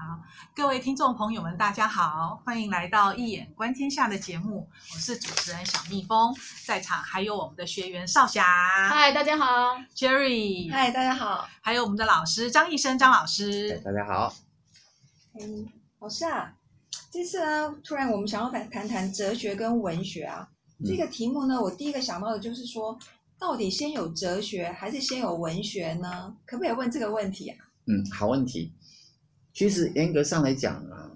好，各位听众朋友们，大家好，欢迎来到《一眼观天下》的节目，我是主持人小蜜蜂，在场还有我们的学员少霞，嗨，大家好，Jerry，嗨，大家好，还有我们的老师张医生张老师，大家好，嗯，老师啊，这次呢，突然我们想要谈谈谈哲学跟文学啊，嗯、这个题目呢，我第一个想到的就是说，到底先有哲学还是先有文学呢？可不可以问这个问题啊？嗯，好问题。其实严格上来讲啊，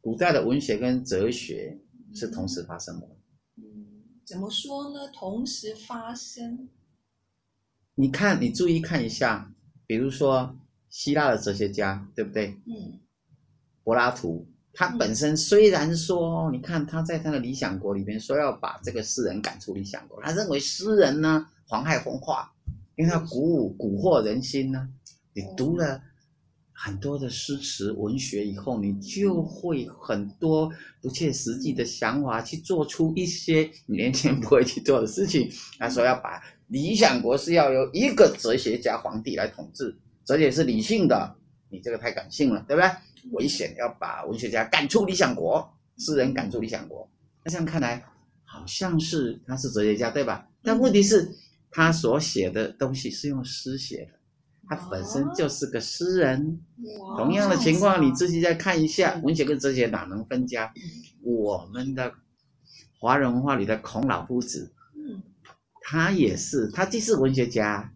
古代的文学跟哲学是同时发生的。嗯，怎么说呢？同时发生？你看，你注意看一下，比如说希腊的哲学家，对不对？嗯。柏拉图，他本身虽然说，你看他在他的《理想国》里边说要把这个诗人赶出理想国，他认为诗人呢妨害风化，因为他鼓舞蛊惑人心呢。你读了。很多的诗词文学以后，你就会很多不切实际的想法，去做出一些年轻不会去做的事情。他说要把理想国是要由一个哲学家皇帝来统治，哲学是理性的，你这个太感性了，对不对？危险，要把文学家赶出理想国，诗人赶出理想国。那这样看来，好像是他是哲学家，对吧？但问题是，他所写的东西是用诗写的。他本身就是个诗人，同样的情况，你自己再看一下，文学跟哲学哪能分家？我们的华人文化里的孔老夫子，他也是，他既是文学家，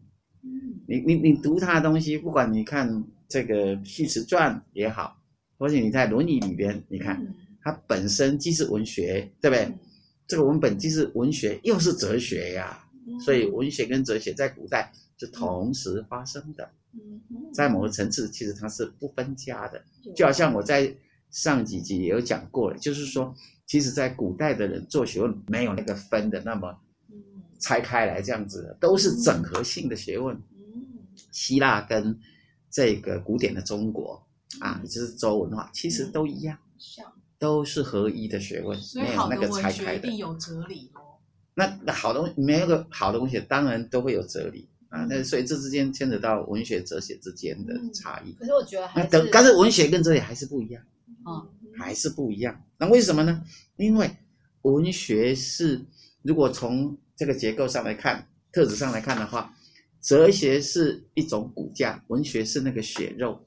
你你你读他的东西，不管你看这个《叙慈传》也好，或者你在《论语》里边，你看他本身既是文学，对不对？这个文本既是文学，又是哲学呀，所以文学跟哲学在古代。是同时发生的，在某个层次，其实它是不分家的。就好像我在上几集也有讲过了，就是说，其实，在古代的人做学问没有那个分的那么拆开来这样子的，都是整合性的学问。希腊跟这个古典的中国啊，也就是周文化，其实都一样，都是合一的学问，没有那个拆开的。一定有哲理哦。那那好东西，没有个好的文学，当然都会有哲理。啊，那所以这之间牵扯到文学、哲学之间的差异。可是我觉得还是，但但是文学跟哲学还是不一样，啊，还是不一样。那为什么呢？因为文学是，如果从这个结构上来看、特质上来看的话，哲学是一种骨架，文学是那个血肉。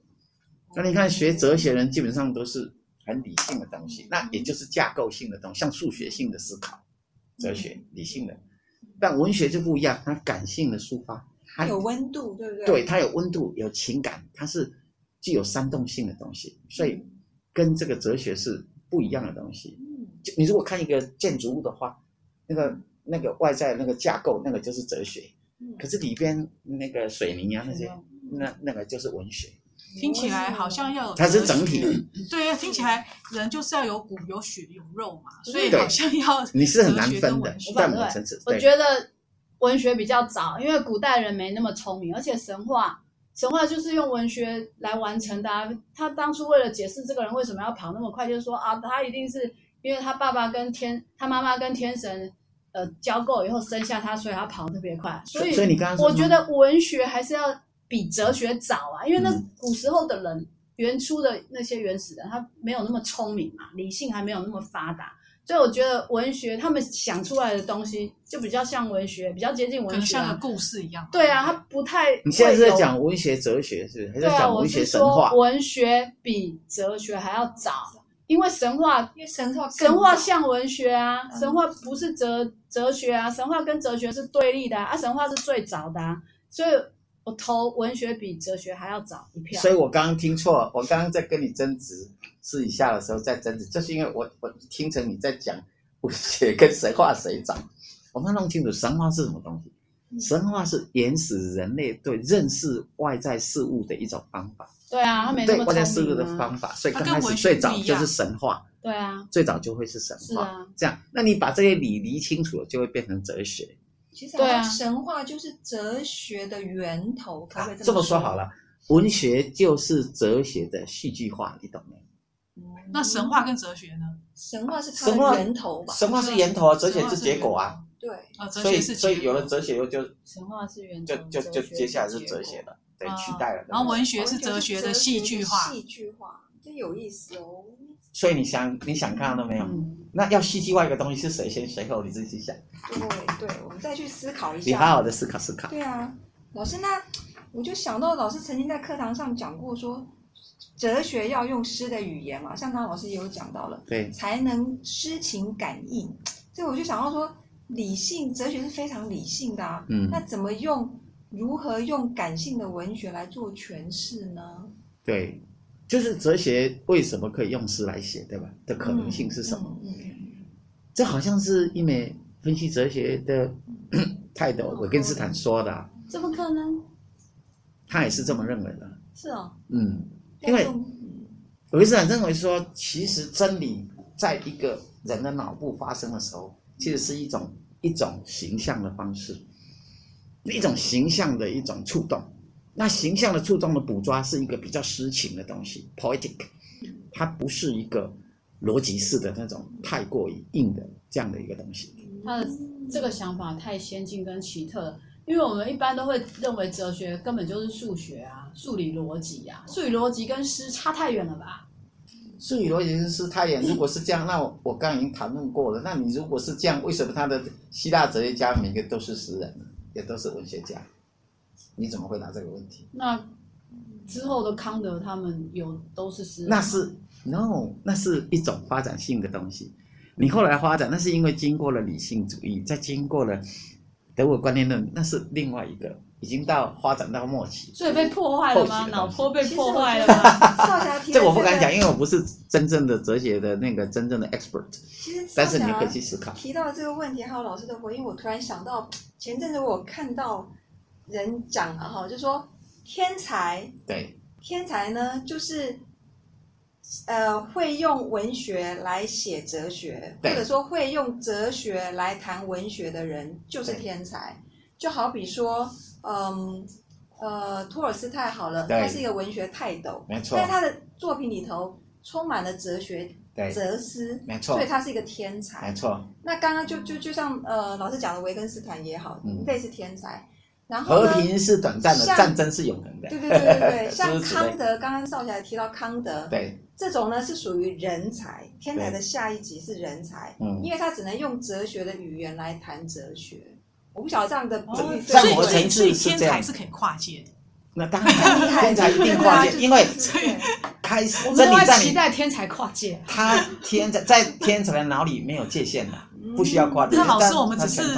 那你看学哲学人基本上都是很理性的东西，那也就是架构性的东西，像数学性的思考，哲学理性的。但文学就不一样，它感性的抒发。它有温度，对不对？对，它有温度，有情感，它是具有煽动性的东西，所以跟这个哲学是不一样的东西。就你如果看一个建筑物的话，那个那个外在那个架构，那个就是哲学，可是里边那个水泥啊那些，那那个就是文学。听起来好像要有它是整体。对啊，听起来人就是要有骨有血有肉嘛，所以好像要你是很难分的，在某个层次。我觉得。文学比较早，因为古代人没那么聪明，而且神话，神话就是用文学来完成的啊。他当初为了解释这个人为什么要跑那么快，就是说啊，他一定是因为他爸爸跟天，他妈妈跟天神呃交够以后生下他，所以他跑得特别快。所以，所以你刚刚，我觉得文学还是要比哲学早啊，因为那古时候的人，原初的那些原始人，他没有那么聪明嘛，理性还没有那么发达。所以我觉得文学他们想出来的东西就比较像文学，比较接近文学，啊，像个故事一样。对啊，他不太。你现在是在讲文学哲学是不是？还是讲文学神话？对啊，我是说文学比哲学还要早，因为神话，因为神话神话像文学啊，神话不是哲哲学啊，神话跟哲学是对立的啊，啊神话是最早的啊，所以我投文学比哲学还要早一票。所以我刚刚听错了，我刚刚在跟你争执。私底下的时候在争执，就是因为我我听成你在讲文学跟神话谁早，我们要弄清楚神话是什么东西。神话是原始人类对认识外在事物的一种方法。对啊，他没对外在事物的方法，所以刚开始最早就是神话。对啊，最早就会是神话。啊、这样，那你把这些理理清楚了，就会变成哲学。其实，对啊，神话就是哲学的源头。可可这，这么说好了，文学就是哲学的戏剧化，你懂没？那神话跟哲学呢？神话是它的源头吧？神话是源头啊，哲学是结果啊。对啊，所以所以有了哲学又就神话是源头，就就就接下来是哲学了，对，取代了。然后文学是哲学的戏剧化，戏剧化。真有意思哦。所以你想，你想看到没有？嗯，那要戏剧化一个东西是谁先谁后，你自己想。对对，我们再去思考一下。你好好的思考思考。对啊，老师，那我就想到老师曾经在课堂上讲过说，哲学要用诗的语言嘛，像刚刚老师也有讲到了，对，才能诗情感应。所以我就想到说，理性哲学是非常理性的啊，嗯，那怎么用？如何用感性的文学来做诠释呢？对，就是哲学为什么可以用诗来写，对吧？的可能性是什么？嗯嗯嗯、这好像是一枚分析哲学的 泰斗维根斯坦说的、啊，怎么可能？他也是这么认为的。是哦，嗯，因为维根斯坦认为说，其实真理在一个人的脑部发生的时候，其实是一种一种形象的方式。一种形象的一种触动，那形象的触动的捕捉是一个比较诗情的东西，poetic，它不是一个逻辑式的那种太过于硬的这样的一个东西。他的这个想法太先进跟奇特了，因为我们一般都会认为哲学根本就是数学啊、数理逻辑啊，数理逻辑跟诗差太远了吧？数理逻辑跟诗太远，如果是这样，那我我刚刚已经谈论过了。那你如果是这样，为什么他的希腊哲学家每个都是诗人？也都是文学家，你怎么回答这个问题？那之后的康德他们有都是诗？那是 no，那是一种发展性的东西。你后来发展，那是因为经过了理性主义，再经过了德国观念论，那是另外一个，已经到发展到末期，所以被破坏了吗？脑波被破坏了吗？这我不敢讲，因为我不是真正的哲学的那个真正的 expert。其实，但是你可以去思考。提到这个问题，还有老师的回应，我突然想到。前阵子我看到人讲了哈，就说天才，对，天才呢就是呃会用文学来写哲学，或者说会用哲学来谈文学的人就是天才。就好比说，嗯呃托尔斯泰好了，他是一个文学泰斗，没错，在他的作品里头充满了哲学。哲思，没错，所以他是一个天才，没错。那刚刚就就就像呃老师讲的维根斯坦也好，嗯，类似天才。然后和平是短暂的，战争是永恒的。对对对对对，像康德，刚刚少侠提到康德，对，这种呢是属于人才，天才的下一级是人才，嗯，因为他只能用哲学的语言来谈哲学。我不晓得这样的比喻，所以所以天才是可以跨界的。那当然，天才一定跨界，因为开始，我们都在期待天才跨界。他天才在天才的脑里没有界限的，不需要跨界。那老师，我们只是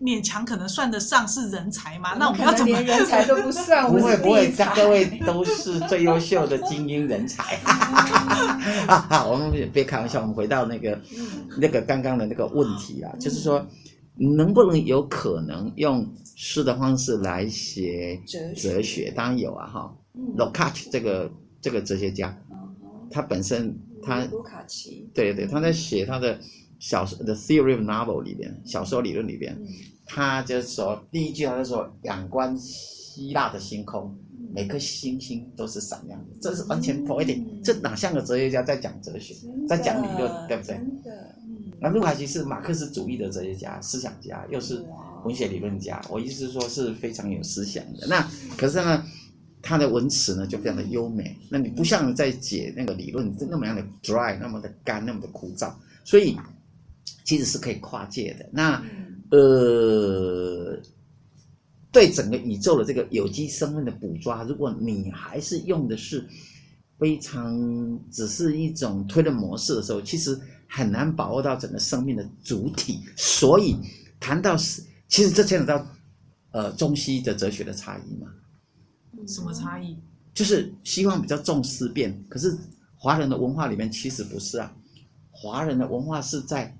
勉强可能算得上是人才嘛？那我们要怎么连人才都不算？不会不会，各位都是最优秀的精英人才。啊好，我们别开玩笑，我们回到那个那个刚刚的那个问题啊，就是说。能不能有可能用诗的方式来写哲学？当然有啊，哈。卢卡奇这个这个哲学家，他本身他卢卡奇，对对，他在写他的小说《The Theory of Novel》里边，小说理论里边，他就是说第一句他就说：“仰观希腊的星空，每颗星星都是闪亮的。”这是完全 poetic，这哪像个哲学家在讲哲学，在讲理论，对不对？那卢卡奇是马克思主义的哲学家、思想家，又是文学理论家。我意思是说，是非常有思想的。那可是呢，他的文词呢就非常的优美。那你不像在解那个理论，那么样的 dry，那么的干，那么的枯燥。所以其实是可以跨界的。那呃，对整个宇宙的这个有机生命的捕捉，如果你还是用的是非常只是一种推论模式的时候，其实。很难把握到整个生命的主体，所以谈到是，其实这牵扯到，呃，中西的哲学的差异嘛。什么差异？就是西方比较重思辨，可是华人的文化里面其实不是啊。华人的文化是在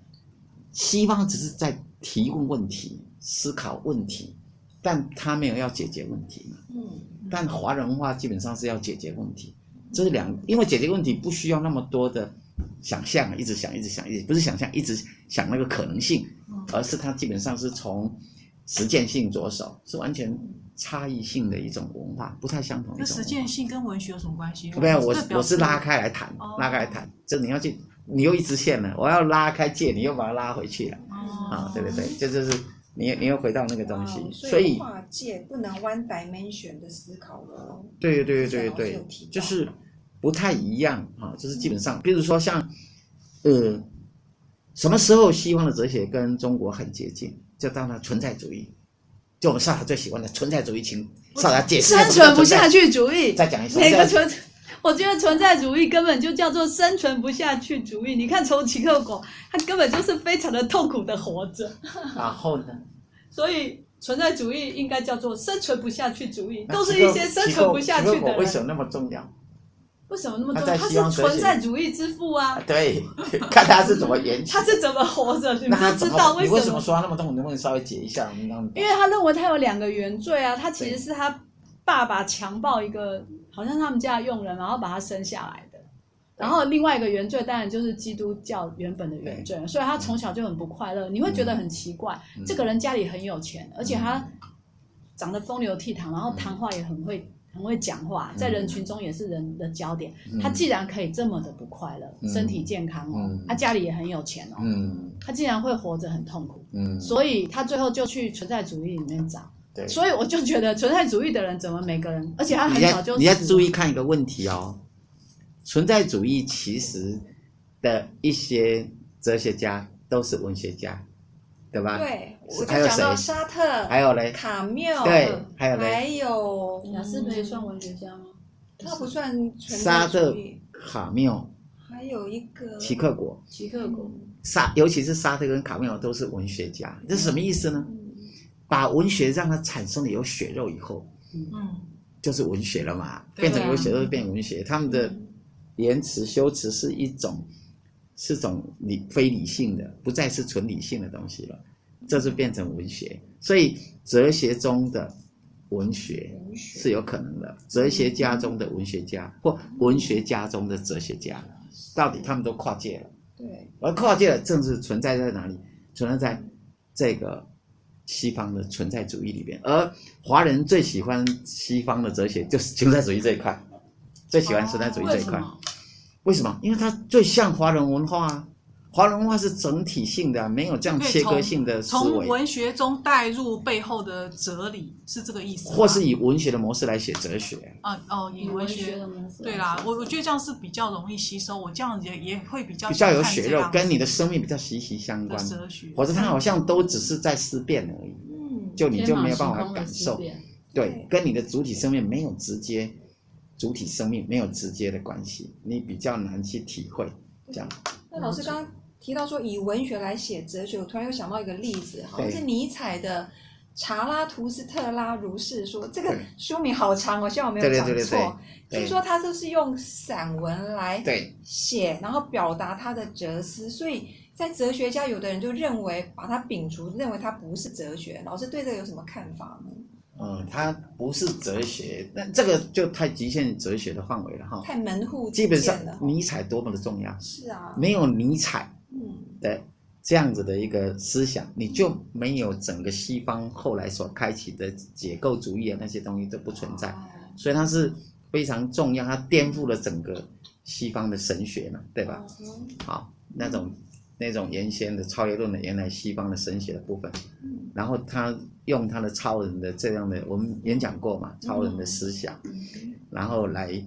西方只是在提问问题、思考问题，但他没有要解决问题嘛。嗯。但华人文化基本上是要解决问题，这是两，因为解决问题不需要那么多的。想象，一直想，一直想，一直不是想象，一直想那个可能性，而是他基本上是从实践性着手，是完全差异性的一种文化，不太相同。那实践性跟文学有什么关系？没有，我我是拉开来谈，拉开来谈，就你要去，你又一直线了，我要拉开界，你又把它拉回去了，啊，对对对，这就是你你又回到那个东西，所以跨界不能 one dimension 的思考了。对对对对对，就是。不太一样啊，就是基本上，比如说像，呃，什么时候西方的哲学跟中国很接近？就到那存在主义，就我们萨塔最喜欢的存在主义，情萨塔解释。生存不下去主义。再讲一次。哪个存？我觉得存在主义根本就叫做生存不下去主义。你看，从齐克果，他根本就是非常的痛苦的活着。然后呢？所以存在主义应该叫做生存不下去主义，都是一些生存不下去的人。为什么那么重要？为什么那么重要？他是存在主义之父啊！对，看他是怎么演。他是怎么活着？你不知道为什么？你为什么说他那么痛苦？能不能稍微解一下？因为他认为他有两个原罪啊，他其实是他爸爸强暴一个，好像他们家的佣人，然后把他生下来的。然后另外一个原罪当然就是基督教原本的原罪，所以他从小就很不快乐。你会觉得很奇怪，这个人家里很有钱，而且他长得风流倜傥，然后谈话也很会。很会讲话，在人群中也是人的焦点。嗯、他既然可以这么的不快乐，嗯、身体健康哦，嗯、他家里也很有钱哦，嗯、他竟然会活着很痛苦，嗯、所以他最后就去存在主义里面找。对所以我就觉得存在主义的人怎么每个人，而且他很早就你要，你要注意看一个问题哦，存在主义其实的一些哲学家都是文学家。对吧？对，我就讲到沙特，还有嘞，卡缪，对，还有嘞，还有雅斯培算文学家吗？他不算。沙特、卡缪，还有一个齐克果，齐克果，沙，尤其是沙特跟卡缪都是文学家，这是什么意思呢？把文学让它产生了有血肉以后，嗯，就是文学了嘛，变成有血肉变文学，他们的言辞修辞是一种。是种理非理性的，不再是纯理性的东西了，这就变成文学。所以哲学中的文学是有可能的，哲学家中的文学家或文学家中的哲学家，到底他们都跨界了。对，而跨界了，正是存在在哪里？存在在这个西方的存在主义里边。而华人最喜欢西方的哲学，就是存在主义这一块，最喜欢存在主义这一块。为什么？因为它最像华人文化啊！华人文化是整体性的，没有这样切割性的思维。从文学中带入背后的哲理，是这个意思。或是以文学的模式来写哲学。啊哦，以文学的模式。对啦，我我觉得这样是比较容易吸收。我这样也也会比较比较有血肉，跟你的生命比较息息相关。哲学，或者它好像都只是在思辨而已。嗯，就你就没有办法感受。对，跟你的主体生命没有直接。主体生命没有直接的关系，你比较难去体会这样。那老师刚刚提到说以文学来写哲学，我突然又想到一个例子，好像是尼采的《查拉图斯特拉如是说》，这个书名好长哦，希望我没有讲错。听说他就是用散文来写，然后表达他的哲思，所以在哲学家有的人就认为把它摒除，认为它不是哲学。老师对这个有什么看法呢？嗯，它不是哲学，那这个就太局限哲学的范围了哈。太门户。基本上，尼采多么的重要。是啊。没有尼采，嗯，的这样子的一个思想，嗯、你就没有整个西方后来所开启的解构主义啊那些东西都不存在。啊、所以它是非常重要，它颠覆了整个西方的神学嘛，对吧？嗯、好，那种。那种原先的超越论的原来西方的神学的部分，然后他用他的超人的这样的，我们演讲过嘛，超人的思想，然后来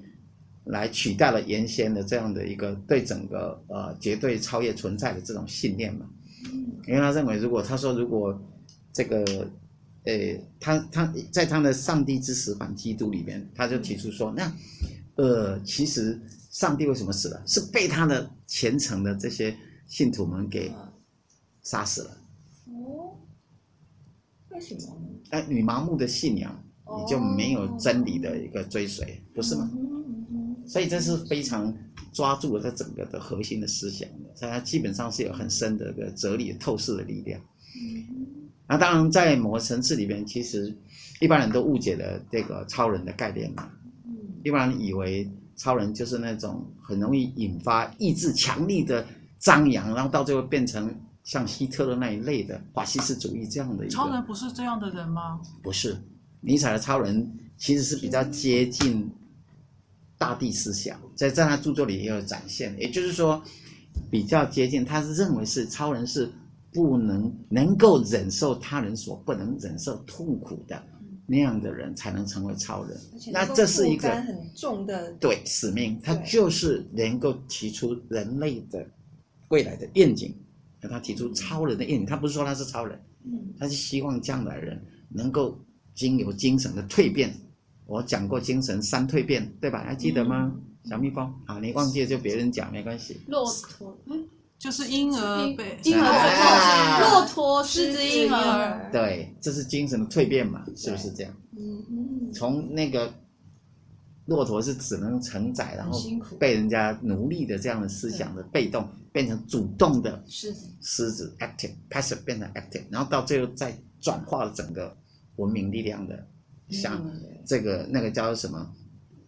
来取代了原先的这样的一个对整个呃绝对超越存在的这种信念嘛，因为他认为如果他说如果这个呃他他在他的上帝之死反基督里面，他就提出说那呃其实上帝为什么死了？是被他的虔诚的这些。信徒们给杀死了。哦，为什么呢？哎，你盲目的信仰，你就没有真理的一个追随，不是吗？所以这是非常抓住了它整个的核心的思想的，所以它基本上是有很深的一个哲理透视的力量。那当然，在某个层次里面，其实一般人都误解了这个超人的概念嘛。一般人以为超人就是那种很容易引发意志强力的。张扬，然后到最后变成像希特勒那一类的法西斯主义这样的一个。超人不是这样的人吗？不是，尼采的超人其实是比较接近大地思想，在在他著作里也有展现。也就是说，比较接近，他是认为是超人是不能能够忍受他人所不能忍受痛苦的那样的人才能成为超人。那这是一个很重的对使命，他就是能够提出人类的未来的愿景，他提出超人的愿景。他不是说他是超人，嗯他是希望将来人能够经由精神的蜕变。我讲过精神三蜕变，对吧？还记得吗？小蜜蜂啊，你忘记了就别人讲没关系。骆驼，嗯，就是婴儿被婴儿啊最后，骆驼、狮子、婴儿，儿，对，这是精神的蜕变嘛，是不是这样？嗯嗯，从那个骆驼是只能承载，然后被人家奴隶的这样的思想的被动，变成主动的狮子，狮子 active passive 变成 active，然后到最后再转化了整个文明力量的，像这个那个叫什么？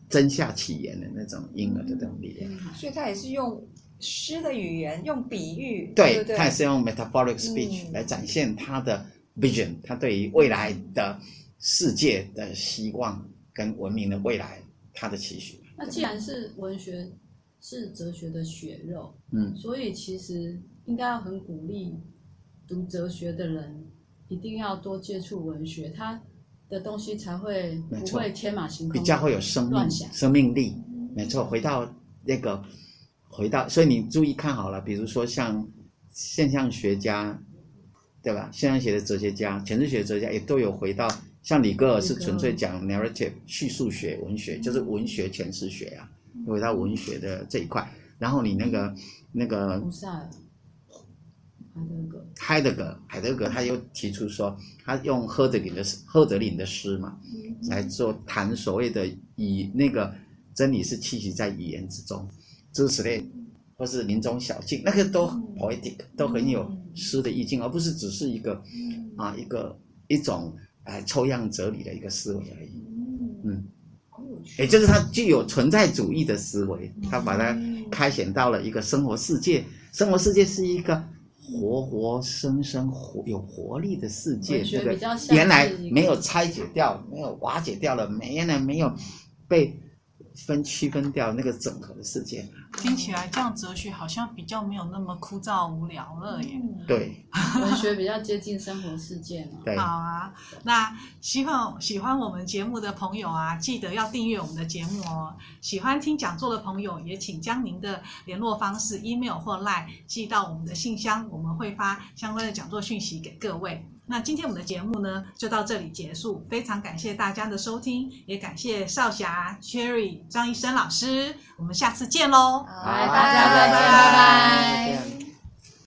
真下起源的那种婴儿的这种力量。所以他也是用诗的语言，用比喻，对？他也是用 metaphoric speech 嗯。来展现他的 vision，他对于未来的世界的希望跟文明的未来他的期许。那既然是文学，是哲学的血肉，嗯，所以其实应该要很鼓励读哲学的人，一定要多接触文学，他的东西才会不会天马行空，比较会有生命。生命力。没错，回到那个，回到，所以你注意看好了，比如说像现象学家，对吧？现象学的哲学家、诠释学的哲学家也都有回到，像李戈尔是纯粹讲 narrative 叙述学文学，就是文学诠释学啊，因为他文学的这一块。然后你那个那个胡塞尔、海德格，海德格，海德格他又提出说，他用赫德林的赫德林的诗嘛，来做谈所谓的以那个真理是栖息在语言之中，诸如此类，或是林中小径，那个都 poetic，都很有诗的意境，而不是只是一个啊一个一种哎抽样哲理的一个思维而已。嗯，也就是他具有存在主义的思维，他把它开显到了一个生活世界，生活世界是一个活活生生活有活力的世界，这个原来没有拆解掉，没有瓦解掉了，没原来没有被分区分掉那个整合的世界。听起来这样哲学好像比较没有那么枯燥无聊了耶。对文学比较接近生活世界嘛。对好，啊，那希望喜欢我们节目的朋友啊，记得要订阅我们的节目哦。喜欢听讲座的朋友，也请将您的联络方式、email 或 line 寄到我们的信箱，我们会发相关的讲座讯息给各位。那今天我们的节目呢，就到这里结束。非常感谢大家的收听，也感谢少侠、Cherry、张医生老师。我们下次见喽！拜拜大家再见拜拜